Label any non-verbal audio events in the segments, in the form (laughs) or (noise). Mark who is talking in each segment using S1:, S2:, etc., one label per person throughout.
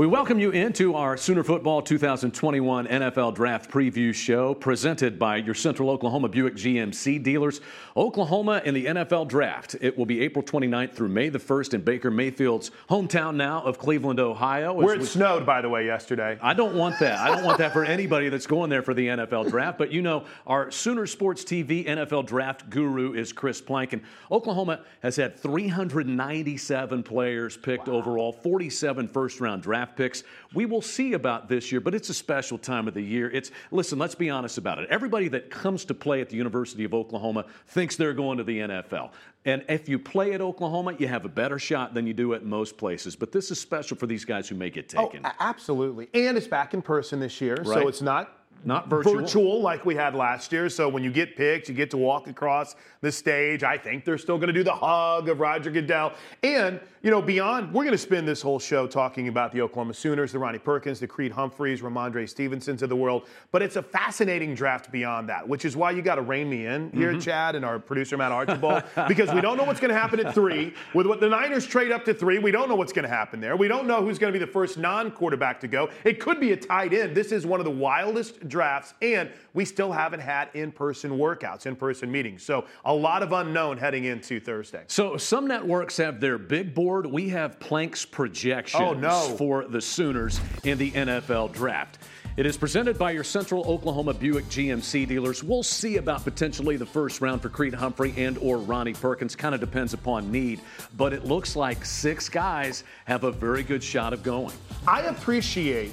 S1: We welcome you into our Sooner Football 2021 NFL Draft Preview Show presented by your Central Oklahoma Buick GMC dealers. Oklahoma in the NFL Draft. It will be April 29th through May the 1st in Baker Mayfield's hometown now of Cleveland, Ohio.
S2: Where it we, snowed, by the way, yesterday.
S1: I don't want that. I don't want that for anybody that's going there for the NFL Draft. But you know, our Sooner Sports TV NFL Draft guru is Chris Plankin. Oklahoma has had 397 players picked wow. overall, 47 first round draft draft picks. We will see about this year, but it's a special time of the year. It's listen, let's be honest about it. Everybody that comes to play at the University of Oklahoma thinks they're going to the NFL. And if you play at Oklahoma, you have a better shot than you do at most places. But this is special for these guys who may get oh, taken.
S2: Oh, absolutely. And it's back in person this year, right. so it's not
S1: not virtual.
S2: Virtual like we had last year. So when you get picked, you get to walk across the stage. I think they're still going to do the hug of Roger Goodell. And, you know, beyond, we're going to spend this whole show talking about the Oklahoma Sooners, the Ronnie Perkins, the Creed Humphreys, Rhamondre Stevensons of the world. But it's a fascinating draft beyond that, which is why you got to rein me in here, mm-hmm. Chad, and our producer, Matt Archibald, because we don't know what's going to happen at three. With what the Niners trade up to three, we don't know what's going to happen there. We don't know who's going to be the first non quarterback to go. It could be a tight end. This is one of the wildest drafts, and we still haven't had in person workouts, in person meetings. So a lot of unknown heading into Thursday.
S1: So some networks have their big board. We have Plank's projections oh, no. for the Sooners in the NFL draft. It is presented by your Central Oklahoma Buick GMC dealers. We'll see about potentially the first round for Creed Humphrey and or Ronnie Perkins. Kind of depends upon need, but it looks like six guys have a very good shot of going.
S2: I appreciate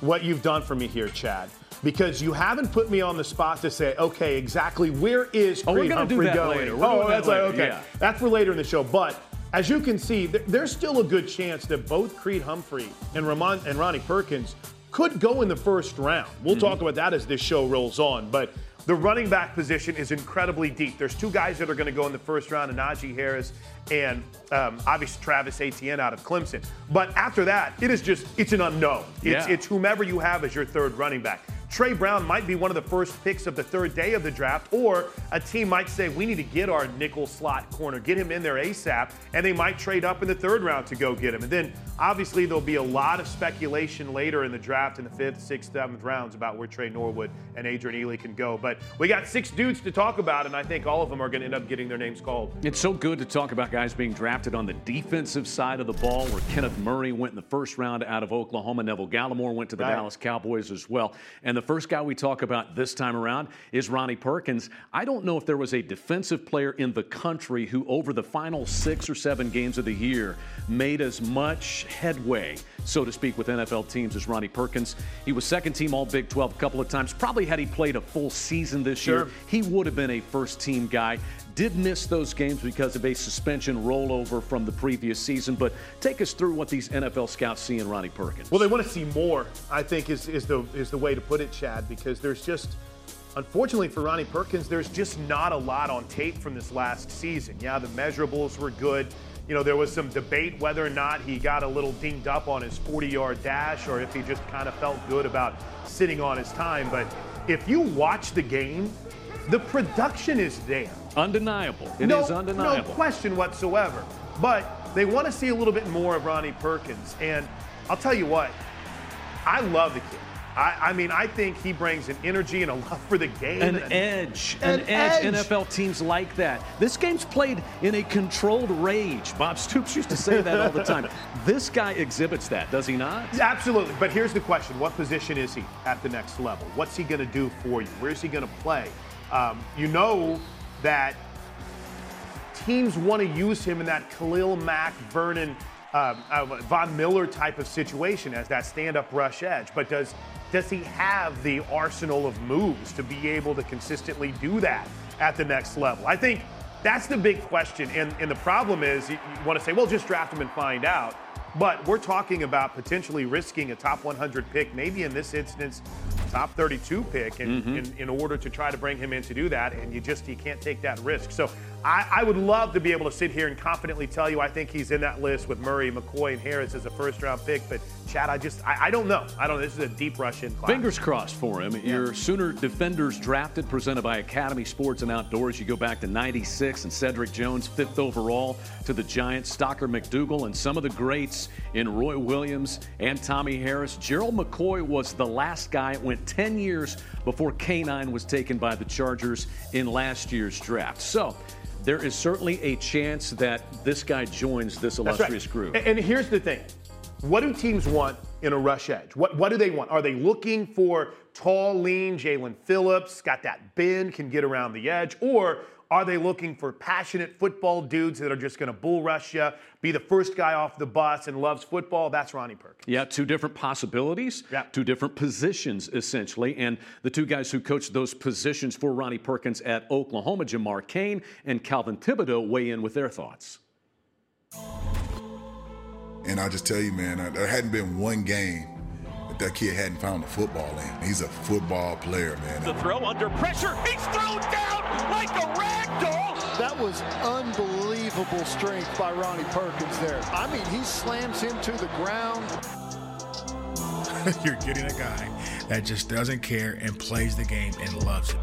S2: what you've done for me here, Chad because you haven't put me on the spot to say, okay, exactly where is Creed
S1: oh, we're
S2: Humphrey
S1: do that
S2: going?
S1: Later. We're
S2: oh,
S1: that's
S2: that
S1: like,
S2: okay.
S1: Yeah.
S2: That's for later in the show. But as you can see, there's still a good chance that both Creed Humphrey and Ramon and Ronnie Perkins could go in the first round. We'll mm-hmm. talk about that as this show rolls on. But the running back position is incredibly deep. There's two guys that are going to go in the first round, and Najee Harris and um, obviously Travis Etienne out of Clemson. But after that, it is just it's an unknown. It's, yeah. it's whomever you have as your third running back. Tre Brown might be one of the first picks of the third day of the draft, or a team might say, we need to get our nickel slot corner, get him in there ASAP, and they might trade up in the third round to go get him. And then obviously there'll be a lot of speculation later in the draft in the fifth, sixth, seventh rounds about where Trey Norwood and Adrian Ealy can go. But we got six dudes to talk about, and I think all of them are going to end up getting their names called.
S1: It's so good to talk about guys being drafted on the defensive side of the ball, where Kenneth Murray went in the first round out of Oklahoma. Neville Gallimore went to the right. Dallas Cowboys as well. And the first guy we talk about this time around is Ronnie Perkins. I don't know if there was a defensive player in the country who, over the final six or seven games of the year, made as much headway, so to speak, with NFL teams as Ronnie Perkins. He was second team All Big 12 a couple of times. Probably had he played a full season this sure. year, he would have been a first team guy. Did miss those games because of a suspension rollover from the previous season. But take us through what these NFL scouts see in Ronnie Perkins.
S2: Well, they want to see more. I think is is the is the way to put it, Chad, because there's just Unfortunately for Ronnie Perkins, there's just not a lot on tape from this last season. Yeah, the measurables were good. You know, there was some debate whether or not he got a little dinged up on his 40 yard dash or if he just kind of felt good about sitting on his time. But if you watch the game, the production is there.
S1: Undeniable. It no, is undeniable.
S2: No question whatsoever. But they want to see a little bit more of Ronnie Perkins. And I'll tell you what, I love the kid. I, I, mean, I think he brings an energy and a love for the game.
S1: An and, edge. An, an edge. edge. NFL teams like that. This game's played in a controlled rage. Bob Stoops used to say that all the time. (laughs) this guy exhibits that, does he not?
S2: Absolutely. But here's the question What position is he at the next level? What's he going to do for you? Where's he going to play? Um, you know that teams want to use him in that Khalil Mack, Vernon, uh, uh, Von Miller type of situation as that stand up rush edge. But does does he have the arsenal of moves to be able to consistently do that at the next level? I think that's the big question. And, and the problem is you, you want to say, well, just draft him and find out. But we're talking about potentially risking a top 100 pick, maybe in this instance, top 32 pick in, mm-hmm. in, in, order to try to bring him in to do that. And you just you can't take that risk. So I, I, would love to be able to sit here and confidently tell you I think he's in that list with Murray, McCoy, and Harris as a first round pick. But Chad, I just I, I don't know. I don't. Know. This is a deep rush in class.
S1: Fingers crossed for him. Yeah. Your Sooner defenders drafted, presented by Academy Sports and Outdoors. You go back to '96 and Cedric Jones, fifth overall to the Giants. Stockar McDougle and some of the greats in Roy Williams and Tommie Harris. Gerald McCoy was the last guy. It went 10 years before K9 was taken by the Chargers in last year's draft. So there is certainly a chance that this guy joins this illustrious
S2: right.
S1: group.
S2: And here's the thing what do teams want in a rush edge? What, what do they want? Are they looking for tall, lean Jaelan Phillips, got that bend, can get around the edge? Or are they looking for passionate football dudes that are just going to bull rush you, be the first guy off the bus and loves football? That's Ronnie Perkins.
S1: Yeah, two different possibilities, yeah. two different positions, essentially. And the two guys who coached those positions for Ronnie Perkins at Oklahoma, Jamar Cain and Calvin Thibodeaux, weigh in with their thoughts.
S3: And I'll just tell you, man, there hadn't been one game that that kid hadn't found the football in. He's a football player, man.
S4: The throw under pressure. He's thrown down like a rag doll.
S5: That was unbelievable strength by Ronnie Perkins there. I mean, he slams him to the ground. (laughs)
S6: You're getting a guy that just doesn't care and plays the game and loves it.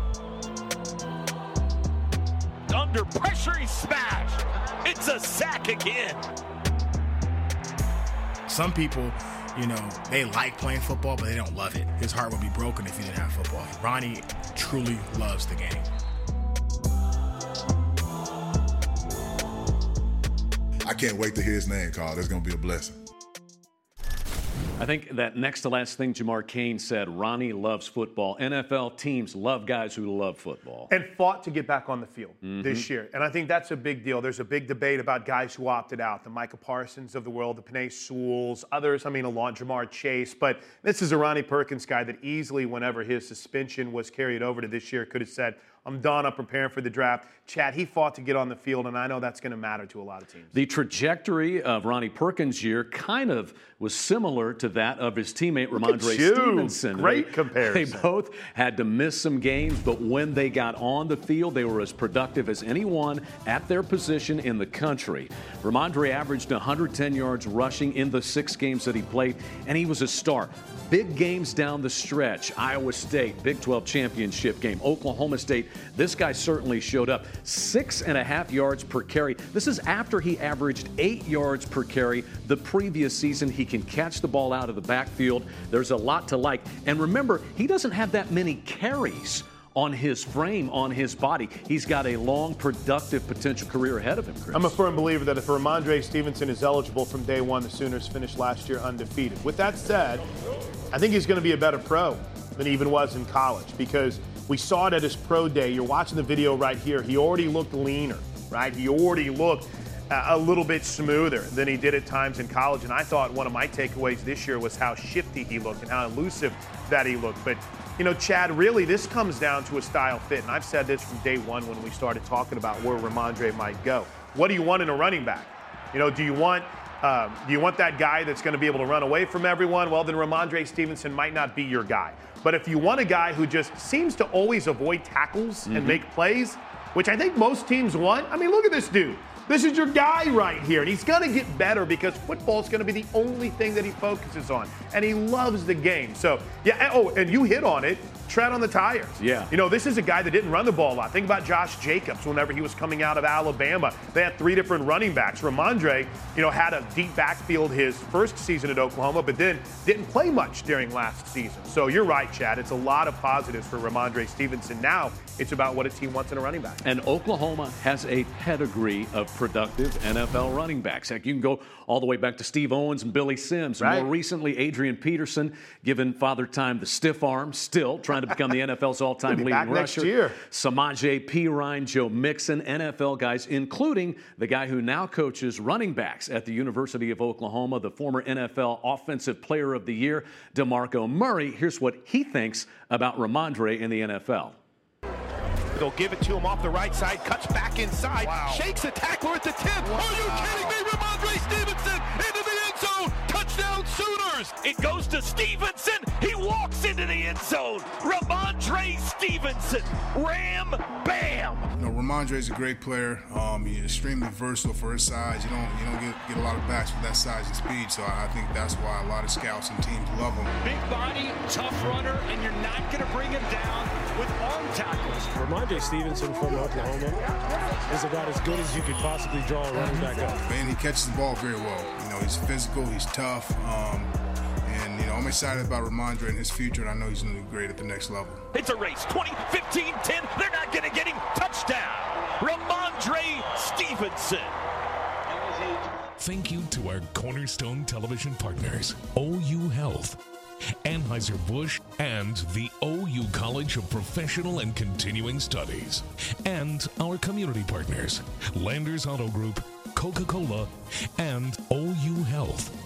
S4: Under pressure, he smashed. It's a sack again.
S6: Some people you know, they like playing football, but they don't love it. His heart would be broken if he didn't have football. Ronnie truly loves the game.
S3: I can't wait to hear his name called. It's going to be a blessing.
S1: I think that next to last thing Jamar Cain said, Ronnie loves football. NFL teams love guys who love football.
S2: And fought to get back on the field mm-hmm. this year. And I think that's a big deal. There's a big debate about guys who opted out, the Micah Parsons of the world, the Penei Sewells, others, I mean, along Ja'Marr Chase. But this is a Ronnie Perkins guy that easily, whenever his suspension was carried over to this year, could have said, I'm done. I'm preparing for the draft. Chad, he fought to get on the field, and I know that's going to matter to a lot of teams.
S1: The trajectory of Ronnie Perkins' year kind of was similar to that of his teammate Rhamondre Stevenson.
S2: Great
S1: they,
S2: comparison.
S1: They both had to miss some games, but when they got on the field, they were as productive as anyone at their position in the country. Rhamondre averaged 110 yards rushing in the six games that he played, and he was a star. Big games down the stretch. Iowa State, Big 12 championship game. Oklahoma State. This guy certainly showed up. Six and a half yards per carry. This is after he averaged eight yards per carry the previous season. He can catch the ball out of the backfield. There's a lot to like. And remember, he doesn't have that many carries on his frame, on his body. He's got a long, productive potential career ahead of him, Chris.
S2: I'm a firm believer that if Rhamondre Stevenson is eligible from day one, the Sooners finished last year undefeated. With that said, I think he's going to be a better pro than he even was in college because we saw it at his pro day. You're watching the video right here. He already looked leaner, right? He already looked uh, a little bit smoother than he did at times in college. And I thought one of my takeaways this year was how shifty he looked and how elusive that he looked. But, you know, Chad, really, this comes down to a style fit. And I've said this from day one when we started talking about where Rhamondre might go. What do you want in a running back? You know, do you want um, do you want that guy that's going to be able to run away from everyone? Well, then Rhamondre Stevenson might not be your guy. But if you want a guy who just seems to always avoid tackles mm-hmm. and make plays, which I think most teams want, I mean, look at this dude. This is your guy right here. And he's going to get better because football is going to be the only thing that he focuses on. And he loves the game. So, yeah. Oh, and you hit on it tread on the tires.
S1: Yeah.
S2: You know, this is a guy that didn't run the ball a lot. Think about Josh Jacobs whenever he was coming out of Alabama. They had three different running backs. Rhamondre, you know, had a deep backfield his first season at Oklahoma, but then didn't play much during last season. So you're right, Chad. It's a lot of positives for Rhamondre Stevenson. Now it's about what a team wants in a running back.
S1: And Oklahoma has a pedigree of productive NFL running backs. Heck, you can go all the way back to Steve Owens and Billy Sims. Right. More recently, Adrian Peterson, given Father Time the stiff arm, still trying to become the NFL's all-time leading
S2: back
S1: rusher.
S2: Next year.
S1: Samaje Perine, Joe Mixon, NFL guys, including the guy who now coaches running backs at the University of Oklahoma, the former NFL Offensive Player of the Year, DeMarco Murray. Here's what he thinks about Rhamondre in the NFL.
S4: They'll give it to him off the right side, cuts back inside, wow. shakes the tackler at the 10. Wow. Are you kidding me? Rhamondre Stevenson Sooners. It goes to Stevenson. He walks into the end zone. Rhamondre Stevenson. Ram, bam.
S7: You know, Rhamondre is a great player. Um, he's extremely versatile for his size. You don't you don't get, get a lot of backs with that size and speed. So I think that's why a lot of scouts and teams love him.
S4: Big body, tough runner, and you're not going to bring him down with arm tackles.
S8: Rhamondre Stevenson from Oklahoma is about as good as you could possibly draw a running back up.
S7: Man, he catches the ball very well. You know, he's physical, he's tough. Um, and, you know, I'm excited about Rhamondre and his future, and I know he's going to do great at the next level.
S4: It's a race 20, 15, 10. They're not going to get him. Touchdown. Rhamondre Stevenson.
S9: Thank you to our Cornerstone Television partners, OU Health. Anheuser-Busch, and the OU College of Professional and Continuing Studies, and our community partners, Landers Auto Group, Coca-Cola, and OU Health.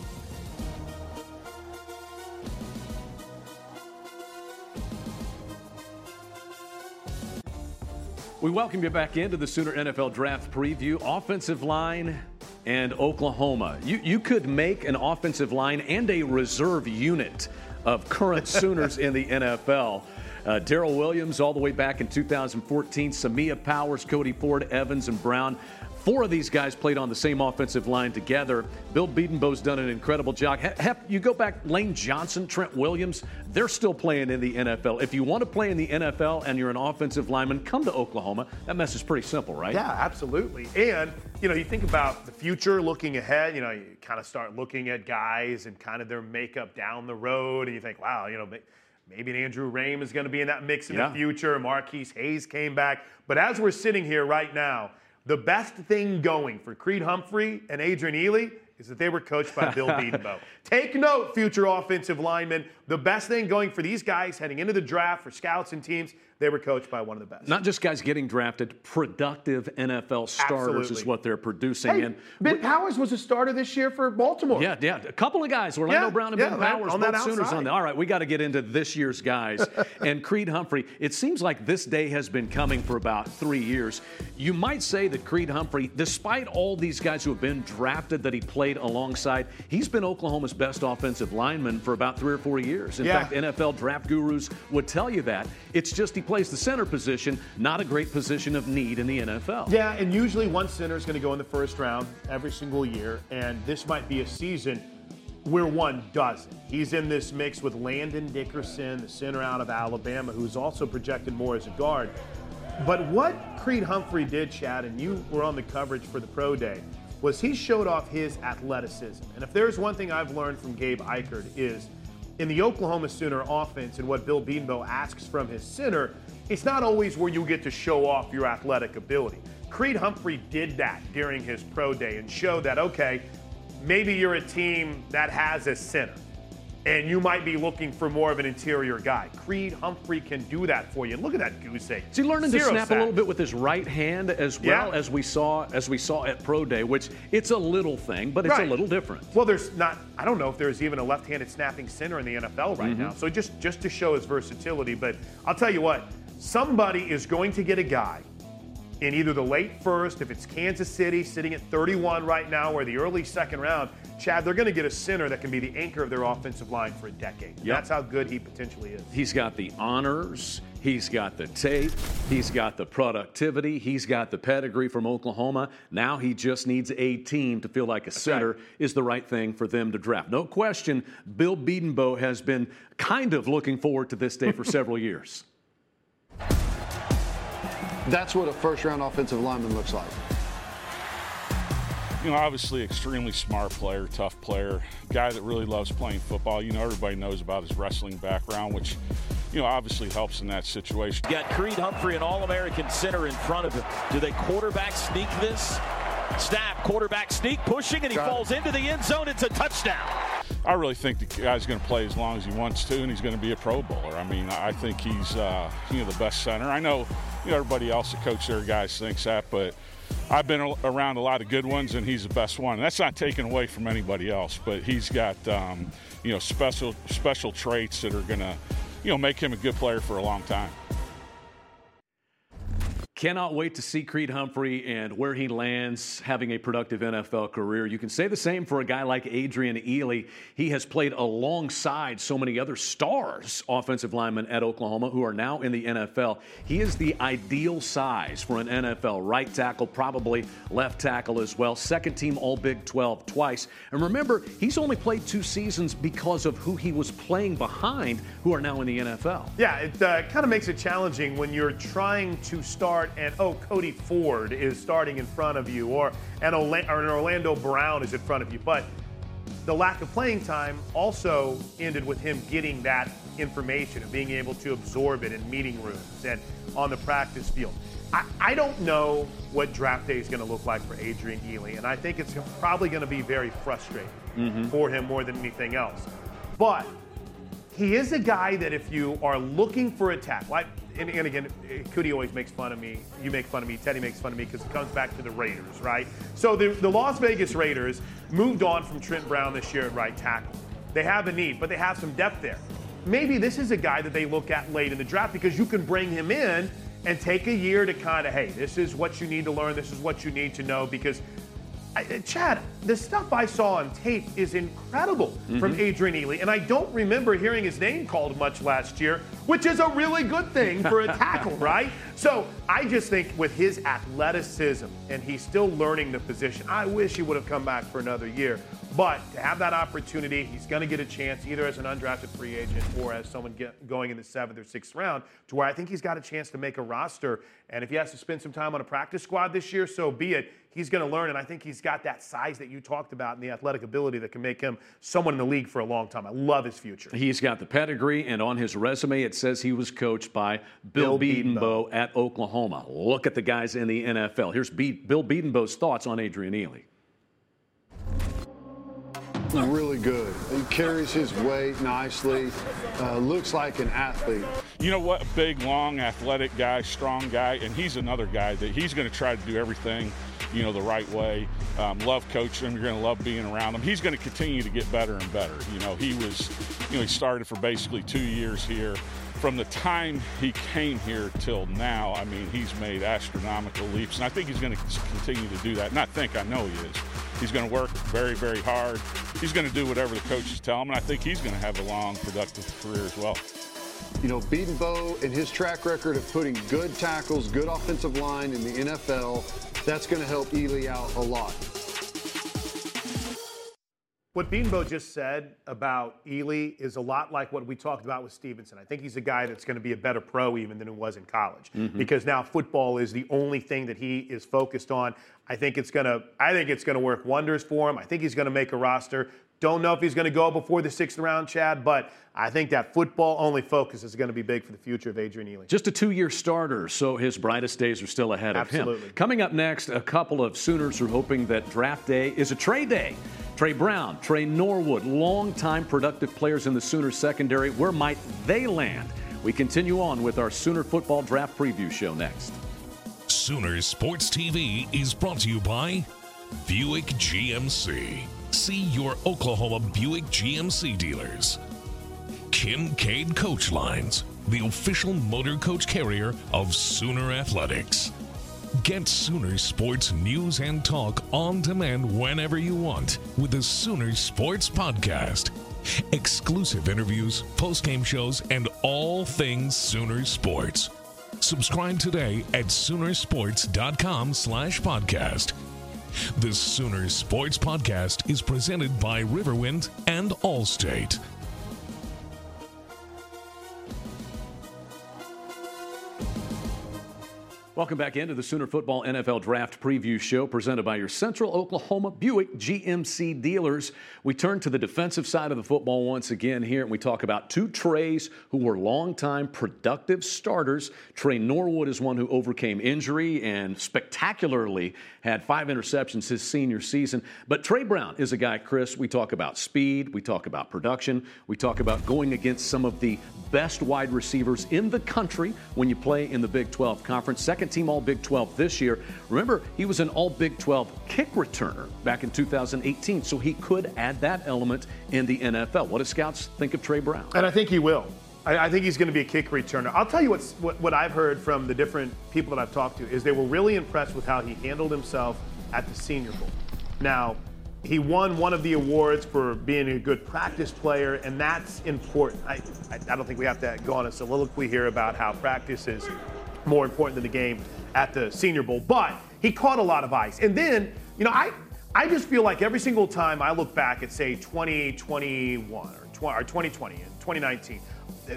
S1: We welcome you back into the Sooner NFL Draft Preview. Offensive line and Oklahoma. You, you could make an offensive line and a reserve unit of current (laughs) Sooners in the NFL. Uh, Daryl Williams, all the way back in 2014, Samia Powers, Cody Ford, Evans, and Brown. Four of these guys played on the same offensive line together. Bill Bedenbaugh's done an incredible job. Hep, you go back, Lane Johnson, Trent Williams, they're still playing in the NFL. If you want to play in the NFL and you're an offensive lineman, come to Oklahoma. That mess is pretty simple, right?
S2: Yeah, absolutely. And, you know, you think about the future, looking ahead, you know, you kind of start looking at guys and kind of their makeup down the road, and you think, wow, you know, maybe an Andrew Raym is going to be in that mix in yeah. the future. Marquis Hayes came back. But as we're sitting here right now, the best thing going for Creed Humphrey and Adrian Ealy is that they were coached by Bill Bedenbaugh. Take note, future offensive linemen. The best thing going for these guys heading into the draft for scouts and teams they were coached by one of the best.
S1: Not just guys getting drafted, productive NFL starters Absolutely. is what they're producing.
S2: Hey, and Ben Powers was a starter this year for Baltimore.
S1: Yeah, yeah, a couple of guys, Orlando
S2: yeah,
S1: Brown and
S2: yeah,
S1: Ben Powers,
S2: on
S1: both
S2: that
S1: Sooners on there. All right, we got to get into this year's guys. (laughs) and Creed Humphrey, it seems like this day has been coming for about three years. You might say that Creed Humphrey, despite all these guys who have been drafted that he played alongside, he's been Oklahoma's best offensive lineman for about three or four years. In
S2: yeah.
S1: fact, NFL draft gurus would tell you that. It's just he plays the center position not a great position of need in the NFL.
S2: Yeah, and usually one center is going to go in the first round every single year, and this might be a season where one doesn't. He's in this mix with Landon Dickerson, the center out of Alabama, who's also projected more as a guard. But what Creed Humphrey did, Chad, and you were on the coverage for the pro day, was he showed off his athleticism. And if there's one thing I've learned from Gabe Ikard is in the Oklahoma Sooner offense and what Bill Bedenbaugh asks from his center, it's not always where you get to show off your athletic ability. Creed Humphrey did that during his pro day and showed that, okay, maybe you're a team that has a center. And you might be looking for more of an interior guy. Creed Humphrey can do that for you. Look at that goose egg.
S1: Is he learning
S2: Zero
S1: to snap
S2: sacks.
S1: a little bit with his right hand as well
S2: Yeah.
S1: as we saw as we saw at Pro Day, which it's a little thing, but it's
S2: Right.
S1: a little different.
S2: Well, there's not. I don't know if there's even a left-handed snapping center in the NFL right
S1: Mhm.
S2: now. So just just to show his versatility. But I'll tell you what, somebody is going to get a guy in either the late first, if it's Kansas City sitting at 31 right now, or the early second round. Chad, they're going to get a center that can be the anchor of their offensive line for a decade.
S1: Yep.
S2: That's how good he potentially is.
S1: He's got the honors, he's got the tape, he's got the productivity, he's got the pedigree from Oklahoma. Now he just needs a team to feel like a center is the right thing for them to draft. No question, Bill Bedenbaugh has been kind of looking forward to this day for (laughs) several years.
S5: That's what a first round offensive lineman looks like.
S10: You know, obviously, extremely smart player, tough player, guy that really loves playing football. You know, everybody knows about his wrestling background, which, you know, obviously helps in that situation.
S4: You got Creed Humphrey, an All-American center in front of him. Do they quarterback sneak this? Snap, quarterback sneak, pushing, and he
S10: Got it.
S4: falls into the end zone. It's a touchdown.
S10: I really think the guy's going to play as long as he wants to, and he's going to be a Pro Bowler. I mean, I think he's uh, you know the best center. I know, you know everybody else that coach their guys thinks that, but I've been around a lot of good ones, and he's the best one. And That's not taken away from anybody else, but he's got um, you know special special traits that are going to you know make him a good player for a long time.
S1: Cannot wait to see Creed Humphrey and where he lands having a productive NFL career. You can say the same for a guy like Adrian Ealy. He has played alongside so many other stars, offensive linemen at Oklahoma, who are now in the NFL. He is the ideal size for an NFL right tackle, probably left tackle as well. Second team All Big 12 twice. And remember, he's only played two seasons because of who he was playing behind, who are now in the NFL.
S2: Yeah, it uh, kind of makes it challenging when you're trying to start and oh, Cody Ford is starting in front of you, or an, Orla- or an Orlando Brown is in front of you. But the lack of playing time also ended with him getting that information and being able to absorb it in meeting rooms and on the practice field. I, I don't know what draft day is going to look like for Adrian Ealy, and I think it's probably going to be very frustrating
S1: Mm-hmm.
S2: for him more than anything else. But he is a guy that if you are looking for a tackle, like, and, and again, Cootie always makes fun of me. You make fun of me. Teddy makes fun of me because it comes back to the Raiders, right? So the, the Las Vegas Raiders moved on from Trent Brown this year at right tackle. They have a need, but they have some depth there. Maybe this is a guy that they look at late in the draft because you can bring him in and take a year to kind of, hey, this is what you need to learn. This is what you need to know because I, uh, Chad, the stuff I saw on tape is incredible from
S1: Mhm.
S2: Adrian Ealy, and I don't remember hearing his name called much last year, which is a really good thing for a tackle, (laughs) right? So I just think with his athleticism, and he's still learning the position, I wish he would have come back for another year. But to have that opportunity, he's going to get a chance either as an undrafted free agent or as someone get, going in the seventh or sixth round, to where I think he's got a chance to make a roster. And if he has to spend some time on a practice squad this year, so be it. He's going to learn, and I think he's got that size that you talked about and the athletic ability that can make him someone in the league for a long time. I love his future.
S1: He's got the pedigree, and on his resume, it says he was coached by Bill,
S2: Bill
S1: Bedenbaugh at Oklahoma. Look at the guys in the NFL. Here's Be- Bill Bedenbaugh's thoughts on Adrian Ealy.
S5: Really good. He carries his weight nicely. Uh, looks like an athlete.
S10: You know what? Big, long, athletic guy, strong guy, and he's another guy that he's going to try to do everything, you know, the right way. Um, love coaching him. You're going to love being around him. He's going to continue to get better and better. You know, he was, you know, he started for basically two years here. From the time he came here till now, I mean, he's made astronomical leaps, and I think he's going to continue to do that. Not think, I know he is. He's going to work very, very hard. He's going to do whatever the coaches tell him, and I think he's going to have a long, productive career as well.
S5: You know, Bedenbaugh and his track record of putting good tackles, good offensive line in the NFL, that's going to help Ealy out a lot.
S2: What Bedenbaugh just said about Ealy is a lot like what we talked about with Stevenson. I think he's a guy that's going to be a better pro even than he was in college
S1: Mhm.
S2: because now football is the only thing that he is focused on. I think it's going to I think it's going to work wonders for him. I think he's going to make a roster. Don't know if he's going to go before the sixth round, Chad, but I think that football only focus is going to be big for the future of Adrian Ealy.
S1: Just a two year starter, so his brightest days are still ahead
S2: Absolutely.
S1: of him. Absolutely. Coming up next, a couple of Sooners are hoping that draft day is a trade day. Trey Brown, Trey Norwood, longtime productive players in the Sooners secondary. Where might they land? We continue on with our Sooner football draft preview show next.
S9: Sooners Sports TV is brought to you by Buick GMC. See your Oklahoma Buick GMC dealers. Kincaid Coach Lines, the official motor coach carrier of Sooner Athletics. Get Sooner Sports news and talk on demand whenever you want with the Sooner Sports Podcast. Exclusive interviews, post-game shows, and all things Sooner Sports. Subscribe today at Soonersports.com slash podcast. The Sooner Sports Podcast is presented by Riverwind and Allstate.
S1: Welcome back into the Sooner Football NFL Draft Preview Show presented by your Central Oklahoma Buick GMC dealers. We turn to the defensive side of the football once again here, and we talk about two Treys who were longtime productive starters. Trey Norwood is one who overcame injury and spectacularly had five interceptions his senior season. But Trey Brown is a guy, Chris, we talk about speed, we talk about production, we talk about going against some of the best wide receivers in the country when you play in the Big 12 Conference. Second team All Big 12 this year. Remember, he was an All Big 12 kick returner back in 2018, so he could add that element in the NFL. What do scouts think of Trey Brown?
S2: And I think he will. I, think he's going to be a kick returner. I'll tell you what's, what, what I've heard from the different people that I've talked to is they were really impressed with how he handled himself at the Senior Bowl. Now, he won one of the awards for being a good practice player, and that's important. I, I don't think we have to go on a soliloquy here about how practice is more important than the game at the Senior Bowl, but he caught a lot of ice. And then, you know, I, I just feel like every single time I look back at, say, 2021 or, 20, or 2020 and 2019,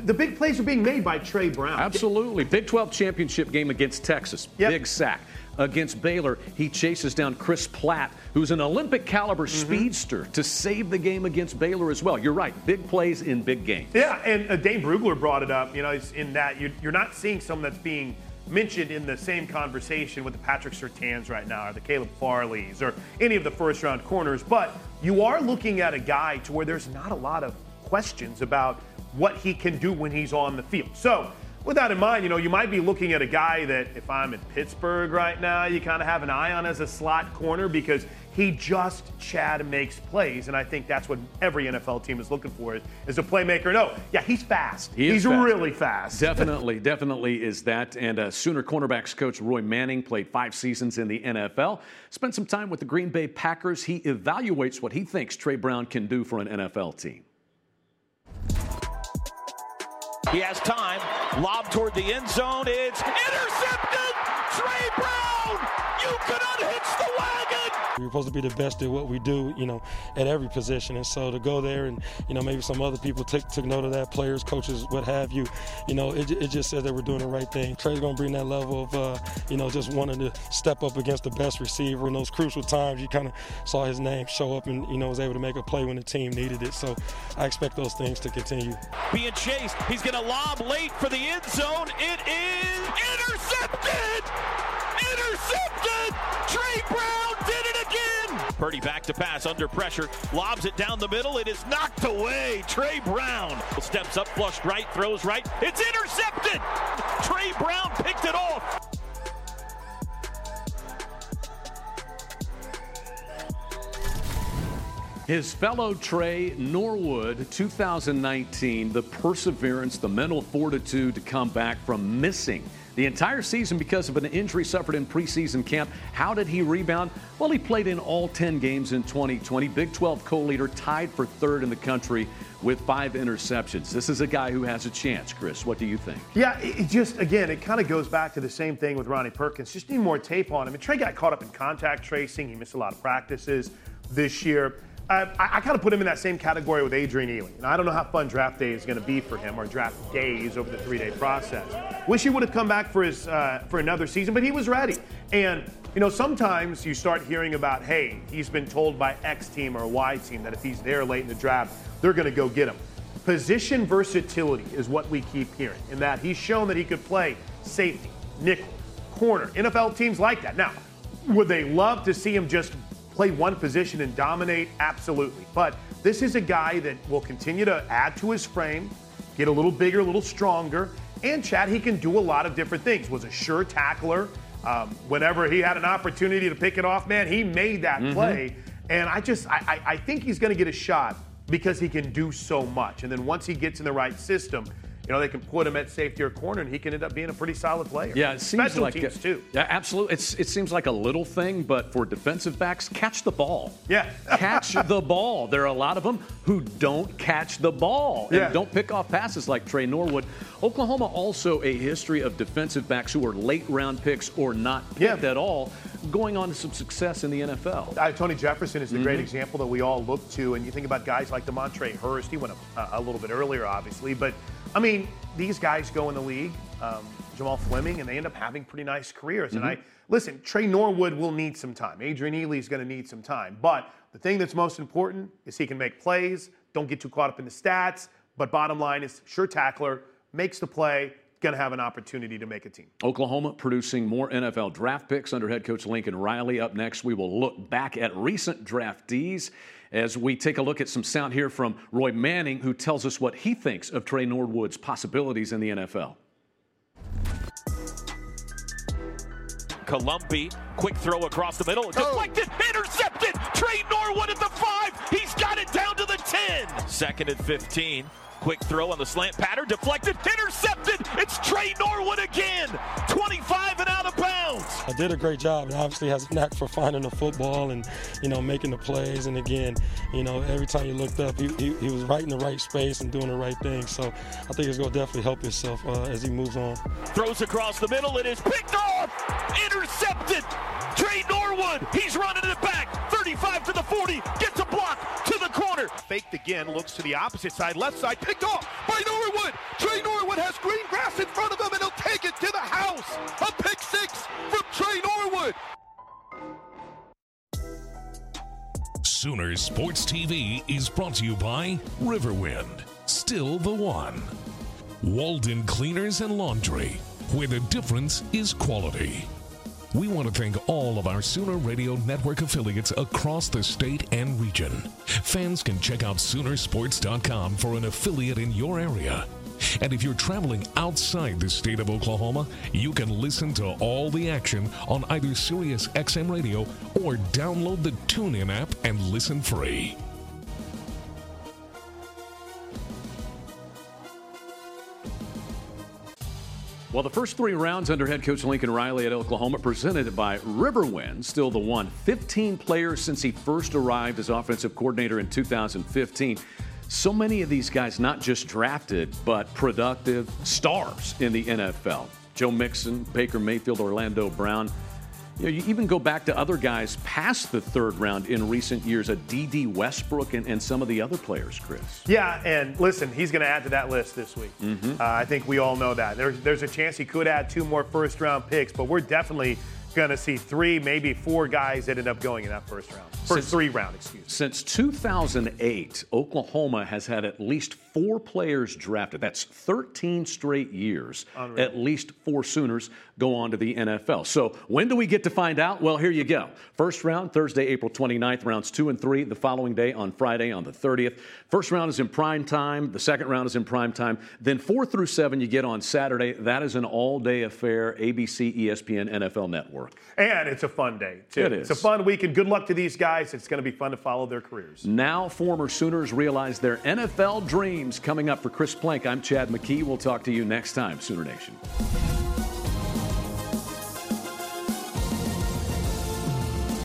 S2: the big plays are being made by Trey Brown.
S1: Absolutely. Big 12 championship game against Texas.
S2: Yep.
S1: Big sack. Against Baylor, he chases down Chris Platt, who's an Olympic caliber
S2: Mm-hmm.
S1: speedster, to save the game against Baylor as well. You're right. Big plays in big games.
S2: Yeah, and uh, Dane Brugler brought it up. You know, it's in that you're, you're not seeing someone that's being mentioned in the same conversation with the Patrick Surtains right now, or the Caleb Farleys, or any of the first round corners. But you are looking at a guy to where there's not a lot of questions about what he can do when he's on the field. So. With that in mind, you know, you might be looking at a guy that if I'm in Pittsburgh right now, you kind of have an eye on as a slot corner because he just Chad makes plays, and I think that's what every NFL team is looking for is a playmaker. No, yeah, he's fast.
S1: He
S2: he's
S1: fast.
S2: really fast.
S1: Definitely, definitely is that. And uh, Sooner cornerbacks coach Roy Manning played five seasons in the NFL. Spent some time with the Green Bay Packers. He evaluates what he thinks Trey Brown can do for an NFL team.
S4: He has time. Lob toward the end zone. It's intercepted. Trey Brown. You cannot hitch the wagon.
S8: We're supposed to be the best at what we do, you know, at every position. And so to go there and, you know, maybe some other people took, took note of that, players, coaches, what have you, you know, it, it just says that we're doing the right thing. Trey's going to bring that level of, uh, you know, just wanting to step up against the best receiver in those crucial times. You kind of saw his name show up and, you know, was able to make a play when the team needed it. So I expect those things to continue.
S4: Being chased. He's going to lob late for the end zone. It is intercepted. Intercepted. Trey Brown did it again. Purdy back to pass under pressure. Lobs it down the middle. It is knocked away. Trey Brown steps up, flushed right, throws right. It's intercepted. Trey Brown picked it off.
S1: His fellow Trey Norwood, 2019, the perseverance, the mental fortitude to come back from missing the entire season because of an injury suffered in preseason camp. How did he rebound? Well, he played in all 10 games in 2020. Big 12 co leader, tied for third in the country with five interceptions. This is a guy who has a chance, Chris. What do you think?
S2: Yeah, it just again, it kind of goes back to the same thing with Ronnie Perkins. Just need more tape on him. And Trey got caught up in contact tracing. He missed a lot of practices this year. I, I kind of put him in that same category with Adrian Ealy. And I don't know how fun draft day is going to be for him or draft days over the three-day process. Wish he would have come back for his uh, for another season, but he was ready. And you know, sometimes you start hearing about, hey, he's been told by X team or Y team that if he's there late in the draft, they're going to go get him. Position versatility is what we keep hearing, in that he's shown that he could play safety, nickel, corner. NFL teams like that. Now, would they love to see him just play one position and dominate? Absolutely. But this is a guy that will continue to add to his frame, get a little bigger, a little stronger. And Chad, he can do a lot of different things. Was a sure tackler. Um, whenever he had an opportunity to pick it off, man, he made that mm-hmm. play. And I just, I, I, I think he's going to get a shot because he can do so much. And then once he gets in the right system, you know, they can put him at safety or corner, and he can end up being a pretty solid player.
S1: Yeah, it seems
S2: Special
S1: like
S2: teams
S1: a,
S2: too.
S1: Yeah, absolutely. It's, it seems like a little thing, but for defensive backs, catch the ball.
S2: Yeah, (laughs)
S1: catch the ball. There are a lot of them who don't catch the ball and
S2: yeah.
S1: don't pick off passes like Trey Norwood. Oklahoma also a history of defensive backs who are late round picks or not picked yeah. at all going on to some success in the NFL.
S2: Uh, Tony Jefferson is the mm-hmm. great example that we all look to, and you think about guys like Demontre Hurst. He went a, a little bit earlier, obviously, but I mean, these guys go in the league, um, Jamell Fleming, and they end up having pretty nice careers. Mm-hmm. And I listen, Trey Norwood will need some time. Adrian Ealy is going to need some time. But the thing that's most important is he can make plays. Don't get too caught up in the stats. But bottom line is, sure tackler makes the play, going to have an opportunity to make a team.
S1: Oklahoma producing more NFL draft picks under head coach Lincoln Riley. Up next, we will look back at recent draftees as we take a look at some sound here from Roy Manning, who tells us what he thinks of Trey Norwood's possibilities in the NFL.
S4: Colombi, quick throw across the middle, deflected, oh. intercepted. Trey Norwood at the five. He's got it down to the 10. Second and 15. Quick throw on the slant pattern, deflected, intercepted. It's Trey Norwood again. 25 and out of bounds.
S8: I did a great job and obviously has a knack for finding the football and, you know, making the plays. And again, you know, every time you looked up, he, he, he was right in the right space and doing the right thing. So I think he's going to definitely help himself uh, as he moves on.
S4: Throws across the middle. It is picked off. Intercepted. Trey Norwood. He's running it back. 35 to the 40. Gets to.
S11: Faked again. Looks to the opposite side. Left side picked off by Norwood. Tre Norwood has green grass in front of him, and he'll take it to the house. A pick six from Tre Norwood.
S9: Sooner Sports TV is brought to you by Riverwind, still the one. Walden Cleaners and Laundry, where the difference is quality. We want to thank all of our Sooner Radio Network affiliates across the state and region. Fans can check out Soonersports.com for an affiliate in your area. And if you're traveling outside the state of Oklahoma, you can listen to all the action on either Sirius XM Radio or download the TuneIn app and listen free.
S1: Well, the first three rounds under head coach Lincoln Riley at Oklahoma, presented by Riverwind, still the one. 15 players since he first arrived as offensive coordinator in 2015. So many of these guys, not just drafted, but productive stars in the NFL. Joe Mixon, Baker Mayfield, Orlando Brown. You, know, you even go back to other guys past the third round in recent years, a Dede Westbrook and, and some of the other players, Chris.
S2: Yeah, and listen, he's going to add to that list this week. Mm-hmm. Uh, I think we all know that. There's, there's a chance he could add two more first round picks, but we're definitely going to see three, maybe four guys that end up going in that first round. First since, three round, excuse me.
S1: Since 2008, Oklahoma has had at least four players drafted. That's 13 straight years. Unreal. At least four Sooners go on to the NFL. So when do we get to find out? Well, here you go. First round, Thursday, April 29th, rounds two and three. The following day on Friday on the 30th. First round is in prime time. The second round is in prime time. Then four through seven, you get on Saturday. That is an all day affair, ABC, ESPN, NFL Network.
S2: And it's a fun day, too.
S1: It is.
S2: It's a fun week, and Good luck to these guys. It's going to be fun to follow their careers.
S1: Now, former Sooners realize their NFL dreams coming up for Chris Plank. I'm Chad McKee. We'll talk to you next time, Sooner Nation.